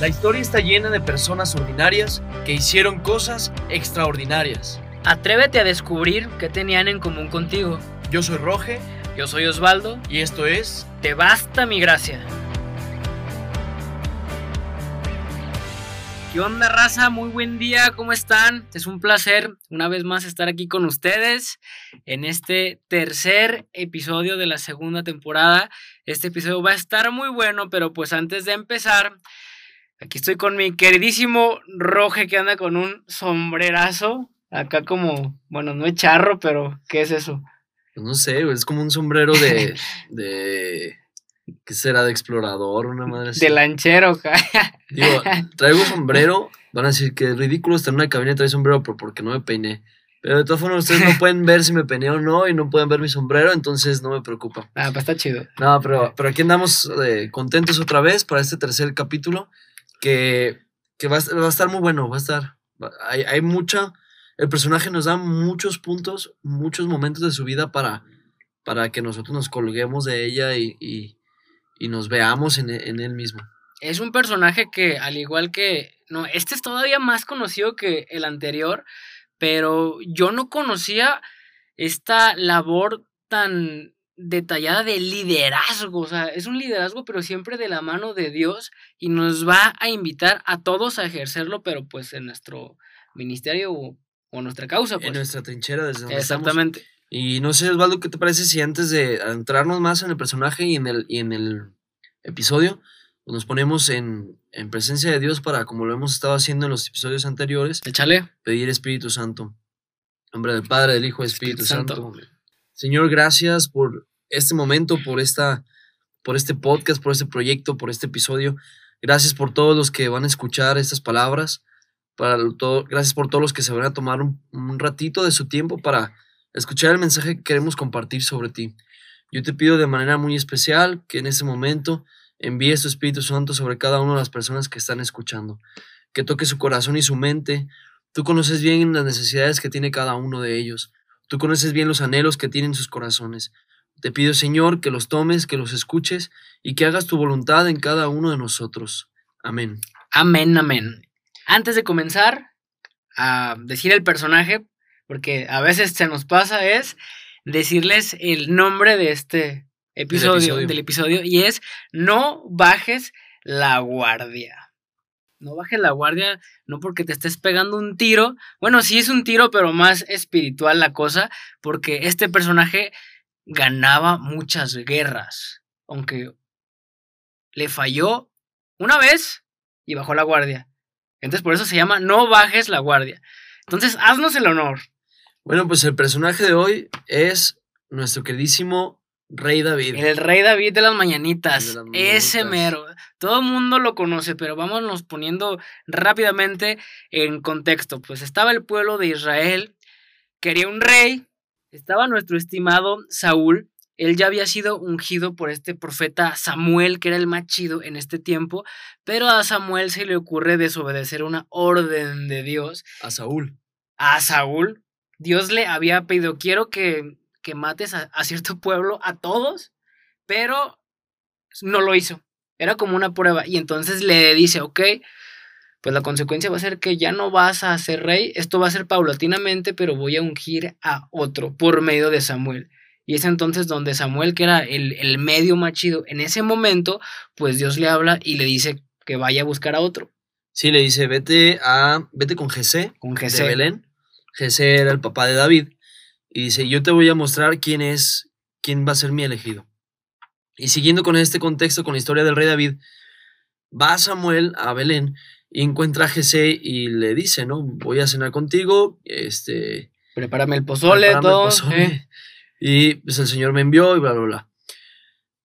La historia está llena de personas ordinarias que hicieron cosas extraordinarias. Atrévete a descubrir qué tenían en común contigo. Yo soy Roge Yo soy Osvaldo. y esto es Te basta mi gracia. ¿Qué onda, raza? Muy buen día, ¿cómo están? Es un placer una vez más estar aquí con ustedes en este tercer episodio de la segunda temporada. Este episodio va a estar muy bueno, pero pues antes de empezar, aquí estoy con mi queridísimo Roge que anda con un sombrerazo. Acá como, bueno, no es charro, pero ¿qué es eso? Pues no sé, es como un sombrero de. de ¿Qué será? De explorador, una madre así. De lanchero, Digo, traigo sombrero. Van a decir que es ridículo estar en una cabina y traer sombrero, pero porque no me peiné. Pero de todas formas, ustedes no pueden ver si me peiné o no y no pueden ver mi sombrero, entonces no me preocupa. Ah, pues está chido. No, pero, pero aquí andamos eh, contentos otra vez para este tercer capítulo que, que va, a, estar- muy bueno, va a estar. hay, hay mucha. El personaje nos da muchos puntos, muchos momentos de su vida para, para que nosotros nos colguemos de ella y, y- y nos veamos en, en él mismo. Es un personaje que, al igual que. No, este es todavía más conocido que el anterior, pero yo no conocía esta labor tan detallada de liderazgo. O sea, es un liderazgo, pero siempre de la mano de Dios y nos va a invitar a todos a ejercerlo, pero pues en nuestro ministerio o, o nuestra causa. Pues. En nuestra trinchera desde donde estamos. Exactamente. Y no sé, Osvaldo, ¿qué te parece si antes de adentrarnos más en el personaje y en el, y en el episodio, pues nos ponemos en, en presencia de Dios para, como lo hemos estado haciendo en los episodios anteriores, Échale. pedir Espíritu Santo. En nombre del Padre, del Hijo y del Espíritu, Espíritu Santo. Santo. Señor, gracias por este momento, por esta, por este podcast, por este proyecto, por este episodio. Gracias por todos los que van a escuchar estas palabras. Para todo, gracias por todos los que se van a tomar un, un ratito de su tiempo para escuchar el mensaje que queremos compartir sobre ti. Yo te pido de manera muy especial que en este momento envíes tu Espíritu Santo sobre cada una de las personas que están escuchando, que toque su corazón y su mente. Tú conoces bien las necesidades que tiene cada uno de ellos. Tú conoces bien los anhelos que tienen sus corazones. Te pido, Señor, que los tomes, que los escuches y que hagas tu voluntad en cada uno de nosotros. Amén. Amén, amén. Antes de comenzar a decir el personaje, porque a veces se nos pasa, es decirles el nombre de este episodio, episodio. del episodio, y es No bajes la guardia. No bajes la guardia, no porque te estés pegando un tiro. Bueno, sí es un tiro, pero más espiritual la cosa, porque este personaje ganaba muchas guerras, aunque le falló una vez y bajó la guardia. Entonces por eso se llama No bajes la guardia. Entonces haznos el honor. Bueno, pues el personaje de hoy es nuestro queridísimo Rey David. El rey David de las mañanitas. De las Ese mero. Todo el mundo lo conoce, pero vámonos poniendo rápidamente en contexto. Pues estaba el pueblo de Israel, quería un rey, estaba nuestro estimado Saúl. Él ya había sido ungido por este profeta Samuel, que era el más chido en este tiempo, pero a Samuel se le ocurre desobedecer una orden de Dios A Saúl. a Saúl, Dios le había pedido, quiero que, que mates a, a cierto pueblo, a todos, pero no lo hizo. Era como una prueba. Y entonces le dice, ok, pues la consecuencia va a ser que ya no vas a ser rey, esto va a ser paulatinamente, pero voy a ungir a otro por medio de Samuel. Y es entonces donde Samuel, que era el, el medio más chido en ese momento, pues Dios le habla y le dice que vaya a buscar a otro, Sí, le dice, vete a, vete con Jesé con de Jesé. Belén. Jesé era el papá de David. Y dice, yo te voy a mostrar quién es, quién va a ser mi elegido. Y siguiendo con este contexto, con la historia del rey David, va Samuel a Belén y encuentra a Jesé y le dice, ¿no? Voy a cenar contigo, este... Prepárame el pozole, prepárame el todo. pozole". ¿eh? Y pues el Señor me envió y bla, bla, bla.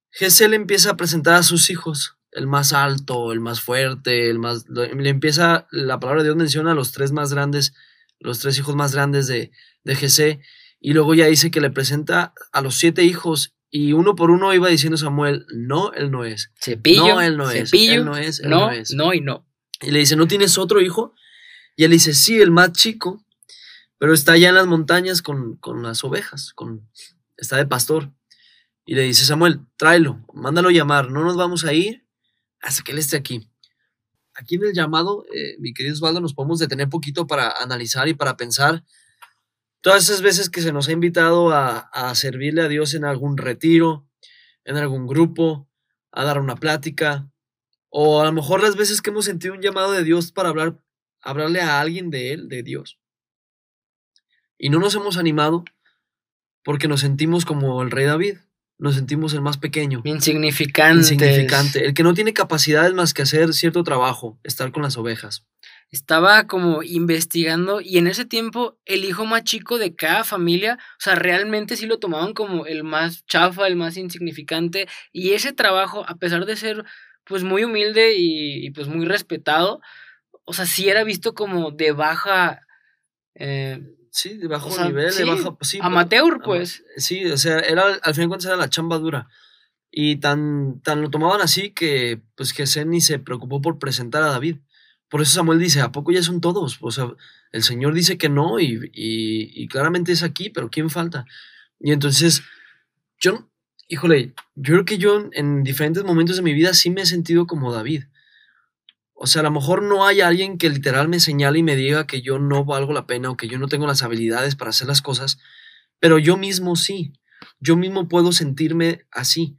Jesé le empieza a presentar a sus hijos, el más alto, el más fuerte, el más... Le empieza, la palabra de Dios menciona a los tres más grandes, los tres hijos más grandes de, de Jesé, y luego ya dice que le presenta a los siete hijos, y uno por uno iba diciendo Samuel, no, él no es, Cepillo. no, él no es, cepillo, él no es, él no, no es. no y no. Y le dice, ¿no tienes otro hijo? Y él dice, sí, el más chico, pero está allá en las montañas con, con las ovejas, con, está de pastor. Y le dice, Samuel, tráelo, mándalo llamar, no nos vamos a ir hasta que él esté aquí. aquí en el llamado, eh, mi querido Osvaldo, nos podemos detener poquito para analizar y para pensar todas esas veces que se nos ha invitado a, a servirle a Dios en algún retiro, en algún grupo, a dar una plática, o a lo mejor las veces que hemos sentido un llamado de Dios para hablar, hablarle a alguien de Él, de Dios. Y no nos hemos animado porque nos sentimos como el rey David, nos sentimos el más pequeño, Insignificante. insignificante, el que no tiene capacidades más que hacer cierto trabajo, estar con las ovejas. Estaba como investigando y en ese tiempo el hijo más chico de cada familia, o sea, realmente sí lo tomaban como el más chafa, el más insignificante. Y ese trabajo, a pesar de ser pues muy humilde y, y, pues muy respetado, o sea, sí era visto como de baja... eh, Sí, de bajo O sea, nivel, sí, de baja... Sí, pero- amateur, ama- pues. Sí, o sea, era, al final de cuentas era la chamba dura. Y tan, tan lo tomaban así que pues ni se preocupó por presentar a David. Por eso Samuel dice, ¿a poco ya son todos? O sea, el Señor dice que no y, y, claramente es aquí, pero ¿quién falta? Y entonces, yo, híjole, yo creo que yo en, en diferentes momentos de mi vida sí me he sentido como David. O sea, a lo mejor no hay alguien que literal me señale y me diga que yo no valgo la pena o que yo no tengo las habilidades para hacer las cosas, pero yo mismo sí. Yo mismo puedo sentirme así.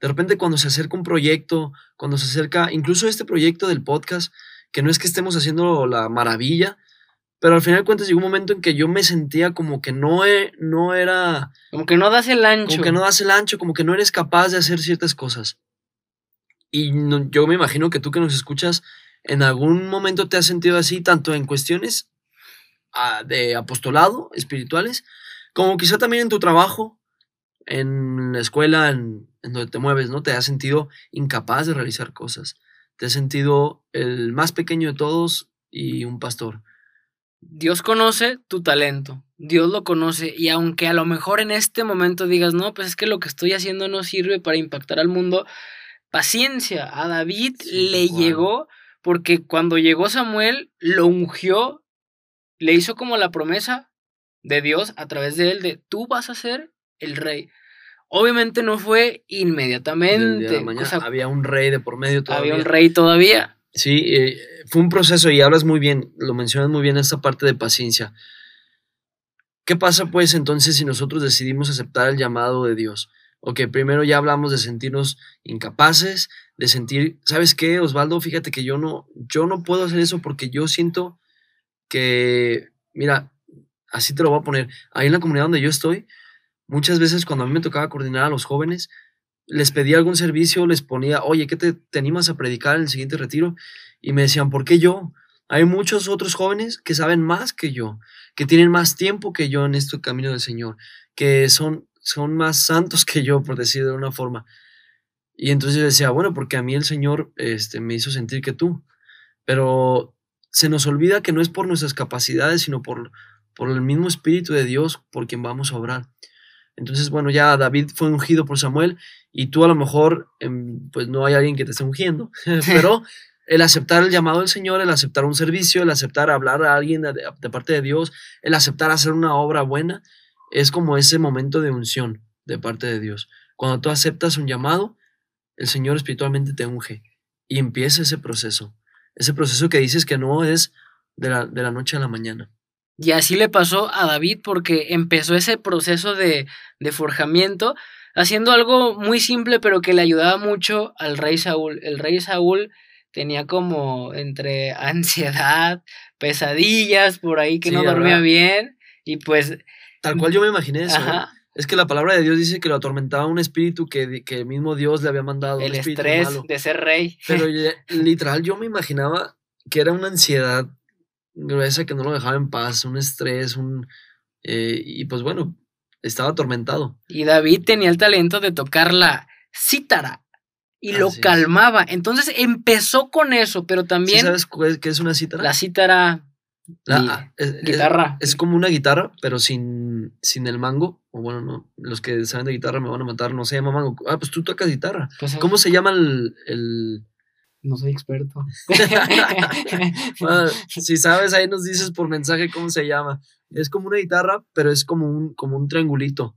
De repente cuando se acerca un proyecto, cuando se acerca incluso este proyecto del podcast, que no es que estemos haciendo la maravilla, pero al final de cuentas llegó un momento en que yo me sentía como que no, no era, Como que no das el ancho. como que no das el ancho, como que no eres capaz de hacer ciertas cosas. Y no- yo me imagino que tú que nos escuchas, en algún momento te has sentido así, tanto en cuestiones ah, de apostolado, espirituales, como quizá también en tu trabajo, en la escuela, en, en donde te mueves, ¿no? Te has sentido incapaz de realizar cosas. Te has sentido el más pequeño de todos y un pastor. Dios conoce tu talento, Dios lo conoce y aunque a lo mejor en este momento digas, no, pues es que lo que estoy haciendo no sirve para impactar al mundo, paciencia, a David Sí, le llegó porque cuando llegó Samuel lo ungió, le hizo como la promesa de Dios a través de él de tú vas a ser el rey. Obviamente no fue inmediatamente, la mañana o sea, había un rey de por medio todavía. había un rey todavía. Sí, eh, fue un proceso y hablas muy bien, lo mencionas muy bien esta parte de paciencia. ¿Qué pasa pues entonces si nosotros decidimos aceptar el llamado de Dios? Ok, primero ya hablamos de sentirnos incapaces, de sentir, ¿sabes qué, Osvaldo? Fíjate que yo no, yo no puedo hacer eso porque yo siento que, mira, así te lo voy a poner, ahí en la comunidad donde yo estoy, muchas veces cuando a mí me tocaba coordinar a los jóvenes, les pedía algún servicio, les ponía, oye, ¿qué te, te animas a predicar en el siguiente retiro? Y me decían, ¿por qué yo? Hay muchos otros jóvenes que saben más que yo, que tienen más tiempo que yo en este camino del Señor, que son, son más santos que yo, por decir de una forma. Y entonces yo decía, bueno, porque a mí el Señor este, me hizo sentir que tú. Pero se nos olvida que no es por nuestras capacidades, sino por, por el mismo Espíritu de Dios por quien vamos a obrar. Entonces, bueno, ya David fue ungido por Samuel y tú a lo mejor, em, pues no hay alguien que te esté ungiendo, pero el aceptar el llamado del Señor, el aceptar un servicio, el aceptar hablar a alguien de, de parte de Dios, el aceptar hacer una obra buena, es como ese momento de unción de parte de Dios. Cuando tú aceptas un llamado, el Señor espiritualmente te unge y empieza ese proceso. Ese proceso que dices que no es de la, de la noche a la mañana. Y así le pasó a David porque empezó ese proceso de, de forjamiento haciendo algo muy simple pero que le ayudaba mucho al rey Saúl. El rey Saúl tenía como entre ansiedad, pesadillas por ahí que Sí, no dormía ¿verdad? bien y pues Tal cual yo me imaginé eso. ¿eh? Es que la palabra de Dios dice que lo atormentaba un espíritu que, que el mismo Dios le había mandado. el espíritu estrés malo. de ser rey. Pero literal, yo me imaginaba que era una ansiedad gruesa que no lo dejaba en paz, un estrés, un. eh, y pues bueno, estaba atormentado. Y David tenía el talento de tocar la cítara y lo es. calmaba. Entonces empezó con eso, pero ¿Sí también ¿Sabes cuál- qué es una cítara? la cítara La- ah, es, guitarra. es como una guitarra, pero sin, sin el mango. O bueno, no, los que saben de guitarra me van a matar, no se llama mango. Ah, pues tú tocas guitarra. Pues, ¿Cómo se llama el- el, No soy experto. Si sabes, ahí nos dices por mensaje cómo se llama. Es como una guitarra, pero es como un, como un triangulito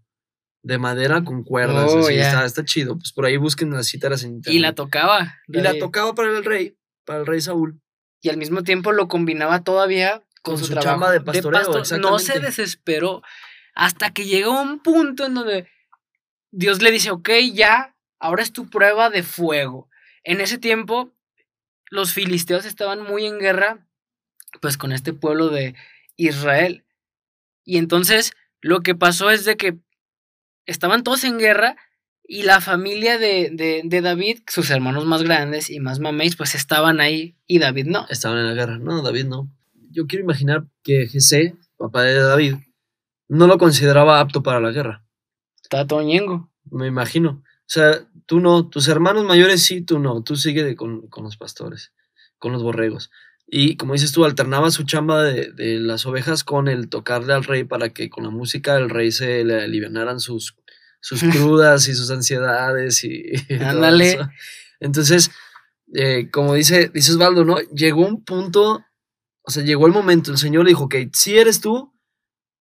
de madera con cuerdas. Oh, así, está, está chido. Pues por ahí busquen las cítaras en y internet. la tocaba. Y la tocaba para el rey, para el rey Saúl. y al mismo tiempo lo combinaba todavía con, Con su, su trabajo de pastoreo, pastor. No se desesperó hasta que llegó un punto en donde Dios le dice, ok, ya, ahora es tu prueba de fuego. En ese tiempo, los filisteos estaban muy en guerra, pues con este pueblo de Israel. Y entonces lo que pasó es de que estaban todos en guerra y la familia de, de, de David, sus hermanos más grandes y más mameis, pues estaban ahí y David no. Estaban en la guerra. No, David no. Yo quiero imaginar que Jesé, papá de David, no lo consideraba apto para la guerra. Estaba todo ñengo. Me imagino. O sea, tú no, tus hermanos mayores sí, tú no. Tú sigue de- con, con los pastores, con los borregos. Y como dices tú, alternaba su chamba de, de las ovejas con el tocarle al rey para que con la música del rey se le alivianaran sus, sus crudas y sus ansiedades y, y todo Ándale. eso. Entonces, eh, como dice, dice Osvaldo, ¿no? Llegó un punto, o sea, llegó el momento, el Señor le dijo, ok, sí eres tú,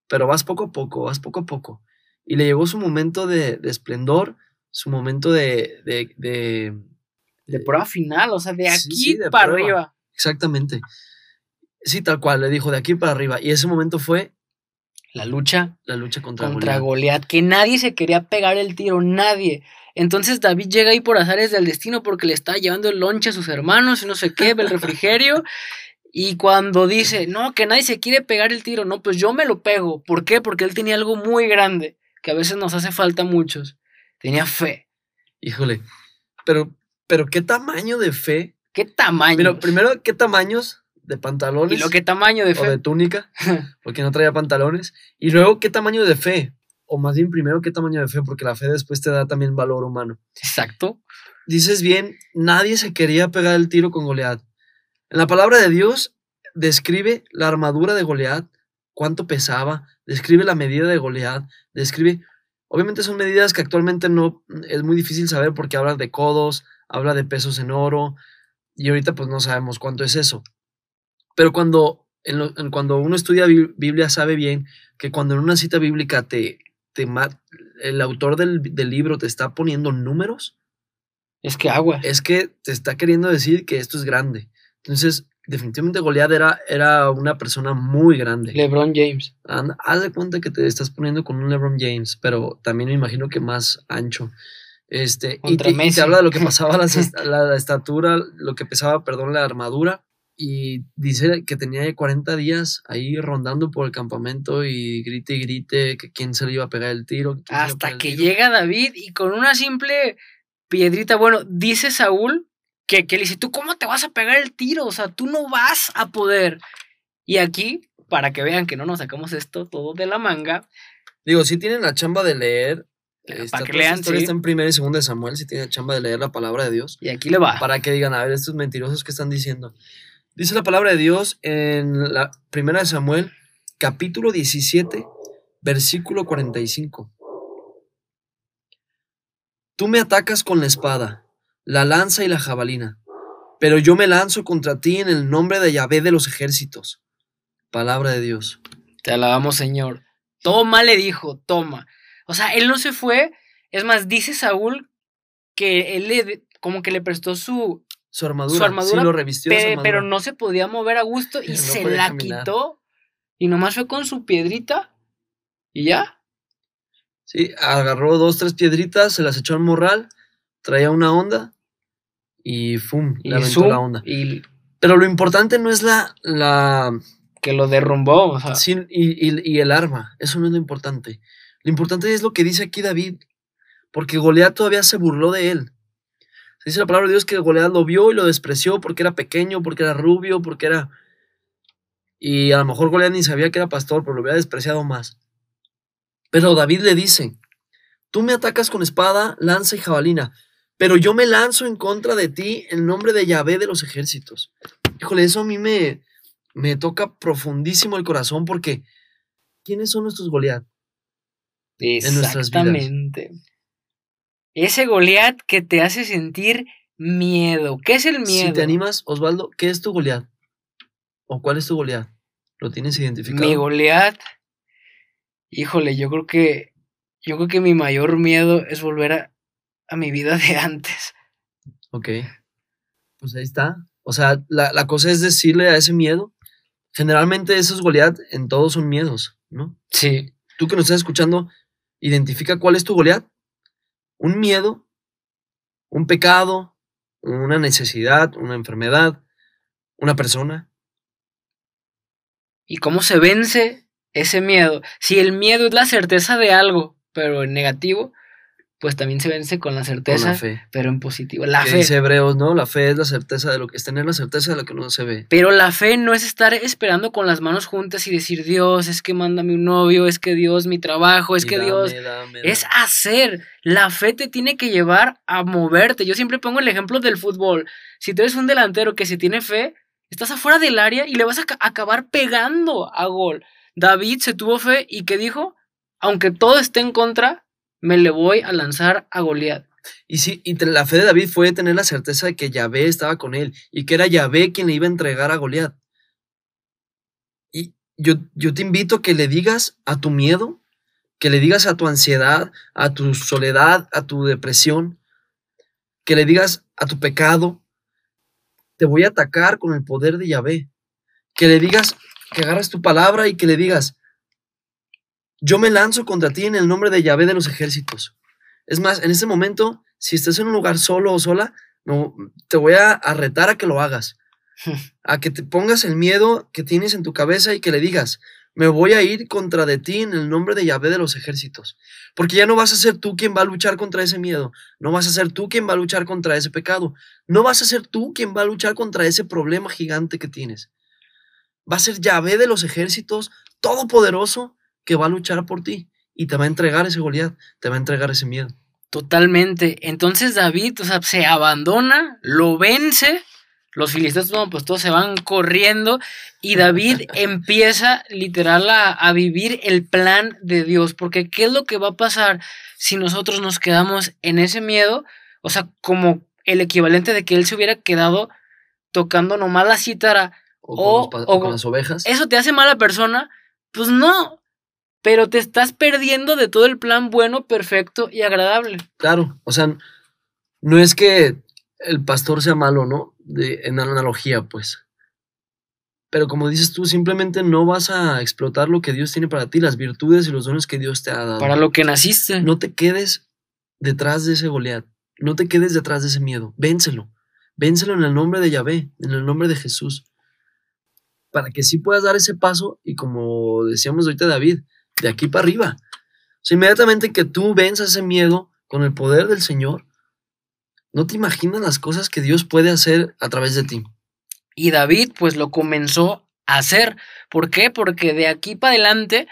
pero vas poco a poco, vas poco a poco. Y le llegó su momento de, de esplendor, su momento de, de, de- De prueba final, o sea, de aquí sí, para prueba. arriba. Exactamente. Sí, tal cual, le dijo de aquí para arriba. Y ese momento fue La lucha la lucha contra, contra Goliat. Goliat, que nadie se quería pegar el tiro, nadie. Entonces David llega ahí por azares del destino porque le está llevando el lonche a sus hermanos y no sé qué, el refrigerio. Y cuando dice, no, que nadie se quiere pegar el tiro, no, pues yo me lo pego. ¿Por qué? Porque él tenía algo muy grande, que a veces nos hace falta a muchos. Tenía fe. Híjole. Pero, pero qué tamaño de fe. ¿Qué tamaño? Pero primero, qué tamaños de pantalones y lo que tamaño de o de fe. túnica, porque no traía pantalones. Y luego, qué tamaño de fe. O más bien, primero, qué tamaño de fe, porque la fe después te da también valor humano. Exacto. dices bien, nadie se quería pegar el tiro con Goliat. En la palabra de Dios describe la armadura de Goliat, cuánto pesaba, describe la medida de Goliat, describe, obviamente son medidas que actualmente no es muy difícil saber porque habla de codos, habla de pesos en oro y ahorita pues no sabemos cuánto es eso. Pero cuando en lo- en cuando uno estudia Bi- Biblia sabe bien que cuando en una cita bíblica te, te el autor del, del libro te está poniendo números, Es que agua. es que te está queriendo decir que esto es grande. Entonces, definitivamente Goliat era, era una persona muy grande. LeBron James. Haz de cuenta que te estás poniendo con un LeBron James, pero también me imagino que más ancho. Este, y te, y te Messi. habla de lo que pasaba la, la- estatura, lo que pesaba, perdón, la armadura. Y dice que tenía 40 días ahí rondando por el campamento y grite y grite que quién se le iba a pegar el tiro. Hasta que tiro. llega David y con una simple piedrita, bueno, dice Saúl que, que le dice, ¿tú cómo te vas a pegar el tiro? O sea, tú no vas a poder. Y aquí, para que vean que no nos sacamos esto todo de la manga, Digo, si tienen la chamba de leer. Esta- para que lean, historia sí. Está en primera y segunda de Samuel, si tienen la chamba de leer la palabra de Dios. y aquí le va. para que digan, a ver, estos mentirosos que están diciendo. Dice la palabra de Dios en la primera de Samuel, capítulo 17, versículo 45. Tú me atacas con la espada, la lanza y la jabalina, pero yo me lanzo contra ti en el nombre de Yahvé de los ejércitos. Palabra de Dios. Te alabamos, Señor. Toma, le dijo, toma. O sea, él no se fue. Es más, dice Saúl que él le, como que le prestó su, Su armadura. Su armadura, sí, lo revistió Pe- armadura. pero no se podía mover a gusto y No se la caminar. quitó y nomás fue con su piedrita y ya. Sí, agarró dos, tres piedritas, se las echó al morral, traía una onda y ¡fum! Y le aventó zoom, la onda. y Pero lo importante no es la, la que lo derrumbó, o sea, sí, y, y- y el arma, eso no es lo importante. Lo importante es lo que dice aquí David, porque Goliat todavía se burló de él. Dice la palabra de Dios que Goliat lo vio y lo despreció porque era pequeño, porque era rubio, porque era... Y a lo mejor Goliat ni sabía que era pastor, pero lo había despreciado más. Pero David le dice, tú me atacas con espada, lanza y jabalina, pero yo me lanzo en contra de ti en nombre de Yahvé de los ejércitos. Híjole, eso a mí me, me toca profundísimo el corazón porque ¿quiénes son nuestros Goliat? nuestras vidas. exactamente. Ese Goliat que te hace sentir miedo. ¿Qué es el miedo? Si te animas, Osvaldo, ¿qué es tu Goliat? ¿O cuál es tu Goliat? ¿Lo tienes identificado? Mi Goliat. Híjole, yo creo que yo creo que mi mayor miedo es volver a, a mi vida de antes. Ok. Pues ahí está. O sea, la, la cosa es decirle a ese miedo. Generalmente esos Goliat en todos son miedos, ¿no? Sí. Tú que nos estás escuchando, identifica cuál es tu Goliat. Un miedo, un pecado, una necesidad, una enfermedad, una persona. ¿Y cómo se vence ese miedo? Si el miedo es la certeza de algo, pero en negativo, pues también se vence con la Con certeza, la fe. pero en positivo. La Que fe. dice Hebreos, ¿no? La fe es la certeza de lo que es tener la certeza de lo que no se ve. Pero la fe no es estar esperando con las manos juntas y decir, Dios, es que mándame un novio, es que Dios, mi trabajo, es Y que dame, Dios... dame, Es hacer. La fe te tiene que llevar a moverte. Yo siempre pongo el ejemplo del fútbol. Si tú eres un delantero que si tiene fe, estás afuera del área y le vas a ca- acabar pegando a gol. David se tuvo fe y que dijo, aunque todo esté en contra, me le voy a lanzar a Goliat. Y sí, y la fe de David fue tener la certeza de que Yahvé estaba con él y que era Yahvé quien le iba a entregar a Goliat. Y yo, yo te invito a que le digas a tu miedo, que le digas a tu ansiedad, a tu soledad, a tu depresión, que le digas a tu pecado, te voy a atacar con el poder de Yahvé. Que le digas, que agarres tu palabra y que le digas, yo me lanzo contra ti en el nombre de Yahvé de los ejércitos. Es más, en este momento, si estás en un lugar solo o sola, no, te voy a, a retar a que lo hagas. A que te pongas el miedo que tienes en tu cabeza y que le digas, me voy a ir contra de ti en el nombre de Yahvé de los ejércitos. Porque ya no vas a ser tú quien va a luchar contra ese miedo. No vas a ser tú quien va a luchar contra ese pecado. No vas a ser tú quien va a luchar contra ese problema gigante que tienes. Va a ser Yahvé de los ejércitos, todopoderoso, que va a luchar por ti y te va a entregar ese Goliat, te va a entregar ese miedo. Totalmente. Entonces David, o sea, se abandona, lo vence. Los filisteos, pues todos se van corriendo y David empieza literal a, a vivir el plan de Dios. Porque ¿qué es lo que va a pasar si nosotros nos quedamos en ese miedo? O sea, como el equivalente de que él se hubiera quedado tocando nomás la cítara. O, O- con, los pa- o- o con las ovejas. ¿Eso te hace mala persona? Pues no. Pero te estás perdiendo de todo el plan bueno, perfecto y agradable. Claro, o sea, no es que el pastor sea malo, ¿no? De, en analogía, pues. Pero como dices tú, simplemente no vas a explotar lo que Dios tiene para ti, las virtudes y los dones que Dios te ha dado. Para lo que naciste. No te quedes detrás de ese Goliat. No te quedes detrás de ese miedo. Vénselo. Vénselo en el nombre de Yahvé, en el nombre de Jesús. Para que sí puedas dar ese paso y como decíamos ahorita David, de aquí para arriba. O sea, inmediatamente que tú venzas ese miedo con el poder del Señor, no te imaginas las cosas que Dios puede hacer a través de ti. Y David pues lo comenzó a hacer. ¿Por qué? Porque de aquí para adelante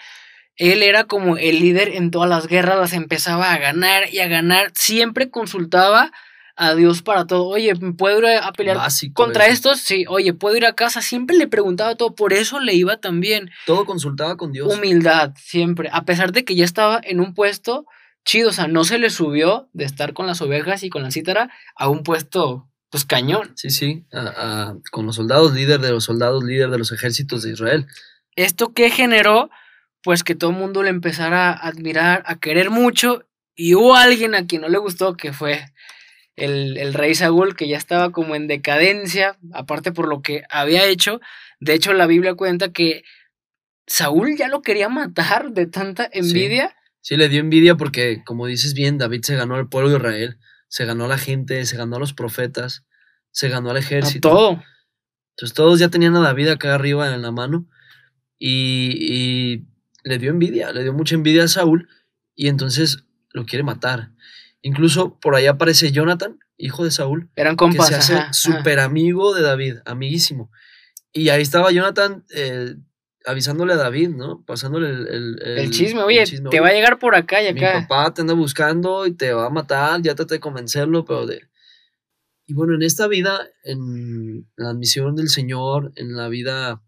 él era como el líder en todas las guerras, las empezaba a ganar y a ganar. Siempre consultaba a Dios para todo. Oye, ¿puedo ir a pelear Básico. contra eso. estos? Sí, oye, ¿puedo ir a casa? Siempre le preguntaba todo, por eso le iba también. Todo consultaba con Dios. Humildad, siempre. A pesar de que ya estaba en un puesto chido, o sea, no se le subió de estar con las ovejas y con la cítara a un puesto, pues cañón. Sí, sí. a- a- con los soldados, líder de los soldados, líder de los ejércitos de Israel. ¿Esto qué generó? Pues que todo el mundo le empezara a admirar, a querer mucho, y hubo alguien a quien no le gustó, que fue el, el rey Saúl, que ya estaba como en decadencia, aparte por lo que había hecho. De hecho, la Biblia cuenta que Saúl ya lo quería matar de tanta envidia. Sí, le dio envidia porque, como dices bien, David se ganó al pueblo de Israel, se ganó a la gente, se ganó a los profetas, se ganó al A ejército. todo. Entonces todos ya tenían a David acá arriba en la mano y, y le dio envidia, le dio mucha envidia a Saúl y entonces lo quiere matar. Incluso por ahí aparece Jonathan, hijo de Saúl, Eran que compas. se hace ajá, ajá. súper amigo de David, amiguísimo. Y ahí estaba Jonathan eh, avisándole a David, ¿no? Pasándole el, el- El el- chisme, oye, chisme, te va a llegar por acá y mi acá. papá te anda buscando y te va a matar, ya traté de convencerlo, pero de... Y bueno, en esta vida, en la misión del Señor, en la vida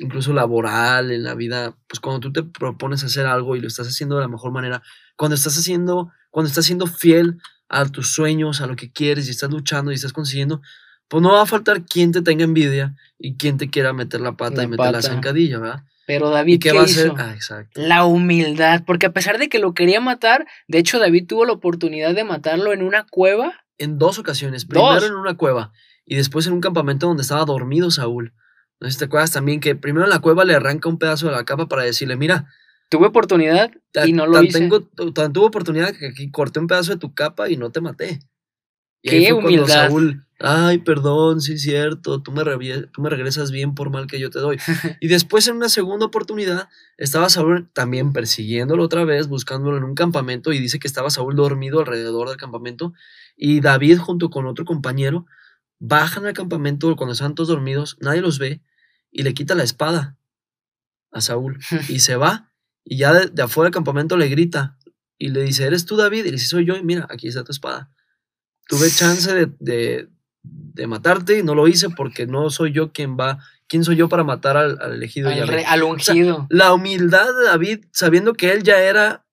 incluso laboral, en la vida, pues cuando tú te propones hacer algo y lo estás haciendo de la mejor manera, cuando estás haciendo, cuando estás siendo fiel a tus sueños, a lo que quieres y estás luchando y estás consiguiendo, pues no va a faltar quien te tenga envidia y quien te quiera meter la pata La y meter la pata. zancadilla, ¿verdad? Pero ¿Y David, qué ¿qué, va a hizo? hacer? Ah. La humildad, porque a pesar de que lo quería matar, de hecho David tuvo la oportunidad de matarlo en una cueva. en dos ocasiones. Primero Dos. en una cueva y después en un campamento donde estaba dormido Saúl. No sé si te acuerdas también que primero en la cueva le arranca un pedazo de la capa para decirle, mira, Tuve oportunidad y no lo tan hice. tengo- tan tuve oportunidad que aquí corté un pedazo de tu capa y no te maté. Y Qué humildad. Saúl, ay, perdón, sí es cierto, tú me, tú me regresas bien por mal que yo te doy. y después en una segunda oportunidad estaba Saúl también persiguiéndolo otra vez, buscándolo en un campamento y dice que estaba Saúl dormido alrededor del campamento y David junto con otro compañero bajan al campamento cuando están todos dormidos, nadie los ve y le quita la espada a Saúl y se va y ya de, de afuera del campamento le grita y le dice, ¿eres tú David? Y le dice, soy yo y mira, aquí está tu espada. Tuve chance de, de, de matarte y no lo hice porque no soy yo quien va, ¿quién soy yo para matar al, al elegido al, Yahvé? rey- al ungido. La humildad de David, sabiendo que él ya era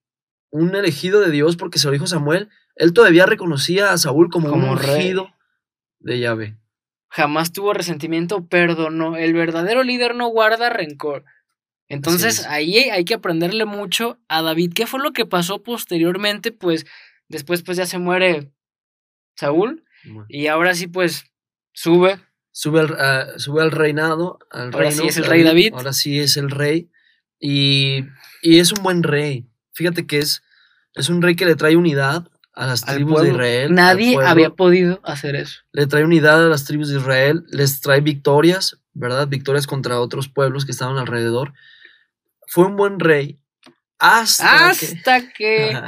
un elegido de Dios porque se lo dijo Samuel, él todavía reconocía a Saúl como, Como un rey. ungido de Yahvé. Jamás tuvo resentimiento, perdonó. El verdadero líder no guarda rencor. Entonces es. ahí hay que aprenderle mucho a David. ¿Qué fue lo que pasó posteriormente? Pues después pues ya se muere Saúl y ahora sí pues sube. Sube al, a- sube al reinado. Al Ahora reino, sí es el rey David. Ahora sí es el rey. Y, y es un buen rey. Fíjate que es, es un rey que le trae unidad a las tribus de. Israel. Nadie había podido hacer eso. le trae unidad a las tribus de Israel, les trae victorias, ¿verdad? Victorias contra otros pueblos que estaban alrededor. Fue un buen rey hasta, que- Hasta que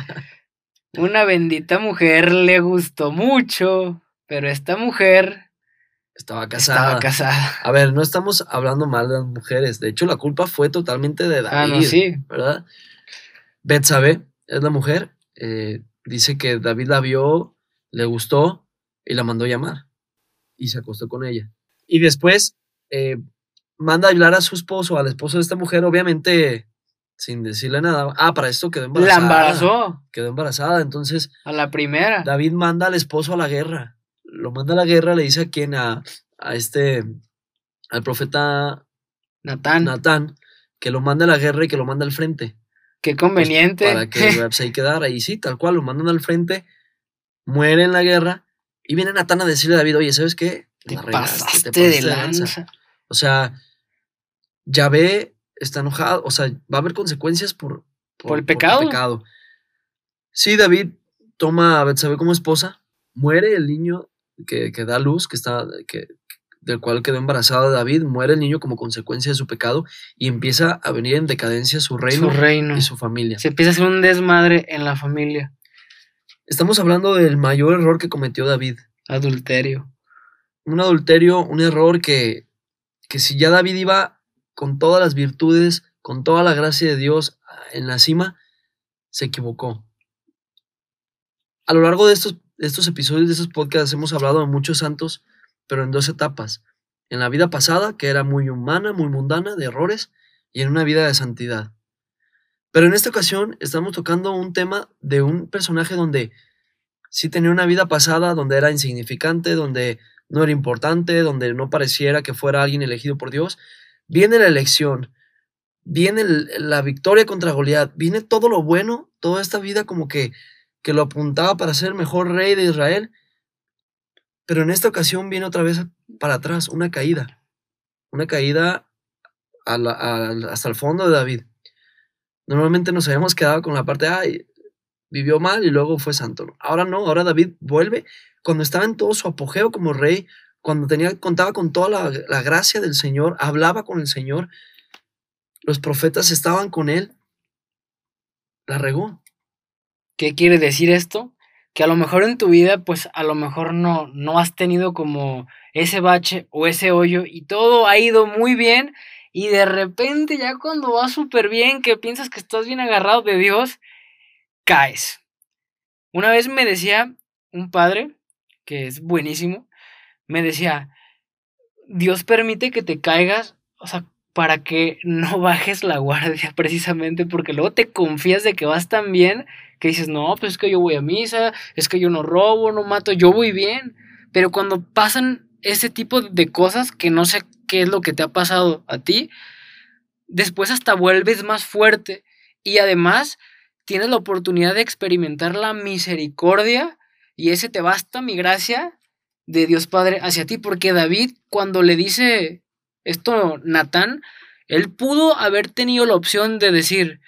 una bendita mujer le gustó mucho, pero esta mujer estaba casada. estaba casada. A ver, no estamos hablando mal de las mujeres. De hecho, la culpa fue totalmente de David, Ah, no, sí. ¿verdad? Betsabé es la mujer. eh, dice que David la vio, le gustó y la mandó llamar. Y se acostó con ella. Y después eh, manda a hablar a su esposo, al esposo de esta mujer, obviamente sin decirle nada. Ah, para esto quedó La embarazada. embarazó Quedó embarazada. Entonces a la primera. David manda al esposo a la guerra. Lo manda a la guerra, le dice a quién, a, a este, al profeta Natán, Natán, que lo manda a la guerra y que lo manda al frente. qué conveniente. Para que Absai quedara. Y sí, tal cual, lo mandan al frente, muere en la guerra, y viene Natán a decirle a David, oye, ¿sabes qué? te La regaste, pasaste te de pasaste de lanza". lanza. O sea, Yahvé está enojado, o sea, va a haber consecuencias por, Por el pecado. pecado. Sí, David toma a Betsabé como esposa, muere el niño que, que da luz, que está, que, del cual quedó embarazada David, muere el niño como consecuencia de su pecado y empieza a venir en decadencia su reino, Su reino. y su familia. Se empieza a hacer un desmadre en la familia. Estamos hablando del mayor error que cometió David. Adulterio. un adulterio, un error que, que si ya David iba con todas las virtudes, con toda la gracia de Dios en la cima, se equivocó. A lo largo de estos, de estos episodios, de estos podcasts, hemos hablado de muchos santos, pero en dos etapas. En la vida pasada, que era muy humana, muy mundana, de errores, y en una vida de santidad. Pero en esta ocasión estamos tocando un tema de un personaje donde sí tenía una vida pasada, donde era insignificante, donde no era importante, donde no pareciera que fuera alguien elegido por Dios. Viene la elección, viene la victoria contra Goliat, viene todo lo bueno, toda esta vida como que, que lo apuntaba para ser el mejor rey de Israel. Pero en esta ocasión viene otra vez para atrás, una caída, una caída hasta el fondo de David. Normalmente nos habíamos quedado con la parte, ay, vivió mal y luego fue santo. Ahora no, ahora David vuelve cuando estaba en todo su apogeo como rey, cuando tenía, contaba con toda la, la gracia del Señor, hablaba con el Señor, los profetas estaban con él, la regó. ¿Qué quiere decir esto? Que a lo mejor en tu vida, pues a lo mejor no, no has tenido como ese bache o ese hoyo y todo ha ido muy bien y de repente ya cuando va súper bien, que piensas que estás bien agarrado de Dios, caes. Una vez me decía un padre, que es buenísimo, me decía, Dios permite que te caigas, o sea, para que no bajes la guardia precisamente, porque luego te confías de que vas tan bien que dices, no, pues es que yo voy a misa, es que yo no robo, no mato, yo voy bien. Pero cuando pasan ese tipo de cosas, que no sé qué es lo que te ha pasado a ti, después hasta vuelves más fuerte y además tienes la oportunidad de experimentar la misericordia y ese te basta mi gracia de Dios Padre hacia ti, porque David cuando le dice esto Natán, él pudo haber tenido la opción de decir,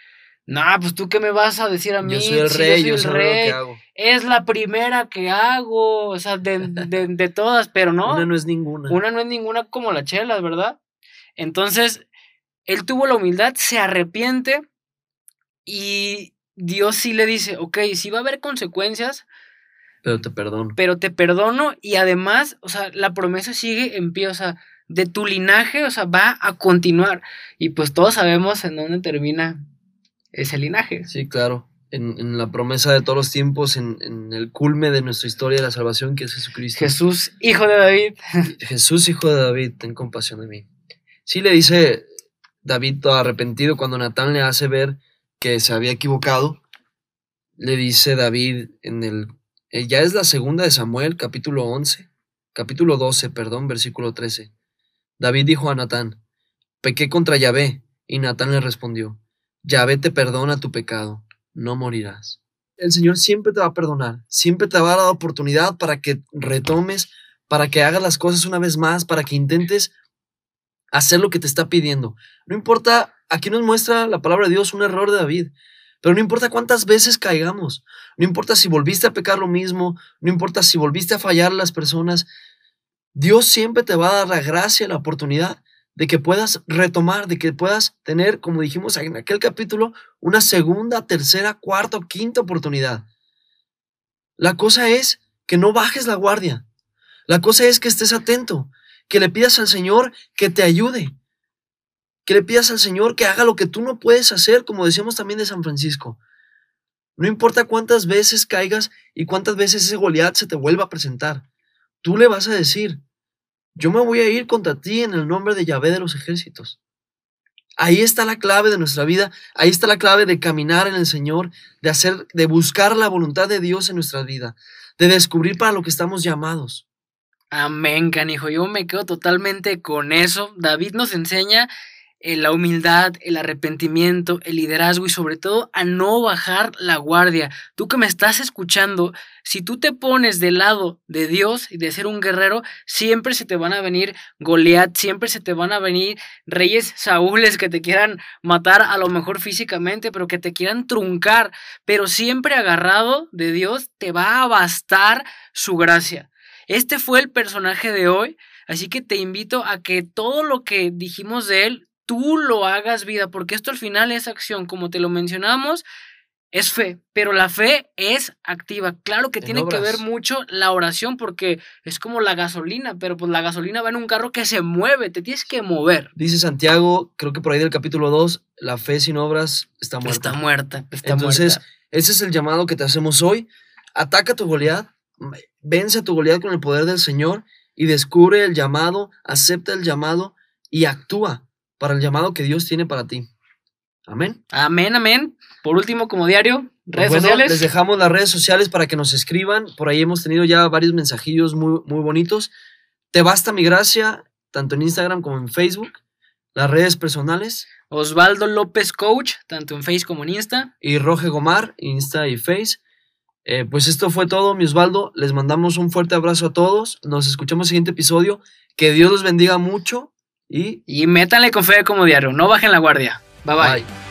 nah, pues tú qué me vas a decir a mí, Yo soy el Si rey, soy yo el sé lo rey, hago. es la primera que hago, o sea, de, de- de todas, pero no, Una no es ninguna. una no es ninguna como la chela, ¿verdad? Entonces, él tuvo la humildad, se arrepiente y Dios sí le dice, ok, sí va a haber consecuencias, Pero te perdono. pero te perdono y además, o sea, la promesa sigue en pie, o sea, de tu linaje, o sea, va a continuar. Y pues todos sabemos en dónde termina ese linaje. Sí, claro. En, en la promesa de todos los tiempos, en, en el culme de nuestra historia de la salvación, que es Jesucristo. Jesús, hijo de David. Jesús, hijo de David, ten compasión de mí. Sí le dice David todo arrepentido cuando Natán le hace ver que se había equivocado. Le dice David en el... eh, Ya es la segunda de Samuel, capítulo 11, capítulo 12, perdón, versículo 13. David dijo a Natán, pequé contra Yahvé, y Natán le respondió, Yahvé te perdona tu pecado, no morirás. El Señor siempre te va a perdonar, siempre te va a dar oportunidad para que retomes para que hagas las cosas una vez más, para que intentes hacer lo que te está pidiendo. No importa, aquí nos muestra la palabra de Dios un error de David, pero no importa cuántas veces caigamos, no importa si volviste a pecar lo mismo, no importa si volviste a fallar a las personas, Dios siempre te va a dar la gracia, la oportunidad de que puedas retomar, de que puedas tener, como dijimos en aquel capítulo, una segunda, tercera, cuarta o quinta oportunidad. La cosa es que no bajes la guardia. La cosa es que estés atento, que le pidas al Señor que te ayude, que le pidas al Señor que haga lo que tú no puedes hacer, como decíamos también de San Francisco. No importa cuántas veces caigas y cuántas veces ese Goliat se te vuelva a presentar, tú le vas a decir, yo me voy a ir contra ti en el nombre de Yahvé de los ejércitos. Ahí está la clave de nuestra vida, ahí está la clave de caminar en el Señor, de hacer, de buscar la voluntad de Dios en nuestra vida, de descubrir para lo que estamos llamados. Amén, canijo. Yo me quedo totalmente con eso. David nos enseña la humildad, el arrepentimiento, el liderazgo y sobre todo a no bajar la guardia. Tú que me estás escuchando, si tú te pones del lado de Dios y de ser un guerrero, siempre se te van a venir Goliat, siempre se te van a venir reyes saúles que te quieran matar a lo mejor físicamente, pero que te quieran truncar, pero siempre agarrado de Dios te va a bastar su gracia. Este fue el personaje de hoy, así que te invito a que todo lo que dijimos de él, tú lo hagas vida, porque esto al final es acción, como te lo mencionamos, es fe, pero la fe es activa. Claro que En tiene que ver mucho la oración, porque es como la gasolina, pero pues la gasolina va en un carro que se mueve, te tienes que mover. Dice Santiago, creo que por ahí del capítulo 2, la fe sin obras está muerta. Está muerta, está Entonces, muerta. ese es el llamado que te hacemos hoy. Ataca a tu Goliat, vence a tu Goliat con el poder del Señor y descubre el llamado, acepta el llamado y actúa para el llamado que Dios tiene para ti. Amén. Amén, amén. Por último, como diario, redes Bueno, sociales. Les dejamos las redes sociales para que nos escriban. Por ahí hemos tenido ya varios mensajillos muy, muy bonitos. Te basta mi gracia, tanto en Instagram como en Facebook. Las redes personales. Osvaldo López Coach, tanto en Face como en Insta. y Roge Gomar, Insta y Face. Eh, pues esto fue todo, mi Osvaldo. Les mandamos un fuerte abrazo a todos. Nos escuchamos en el siguiente episodio. Que Dios los bendiga mucho y Y métanle con fe como diario, no bajen la guardia. Bye bye. bye.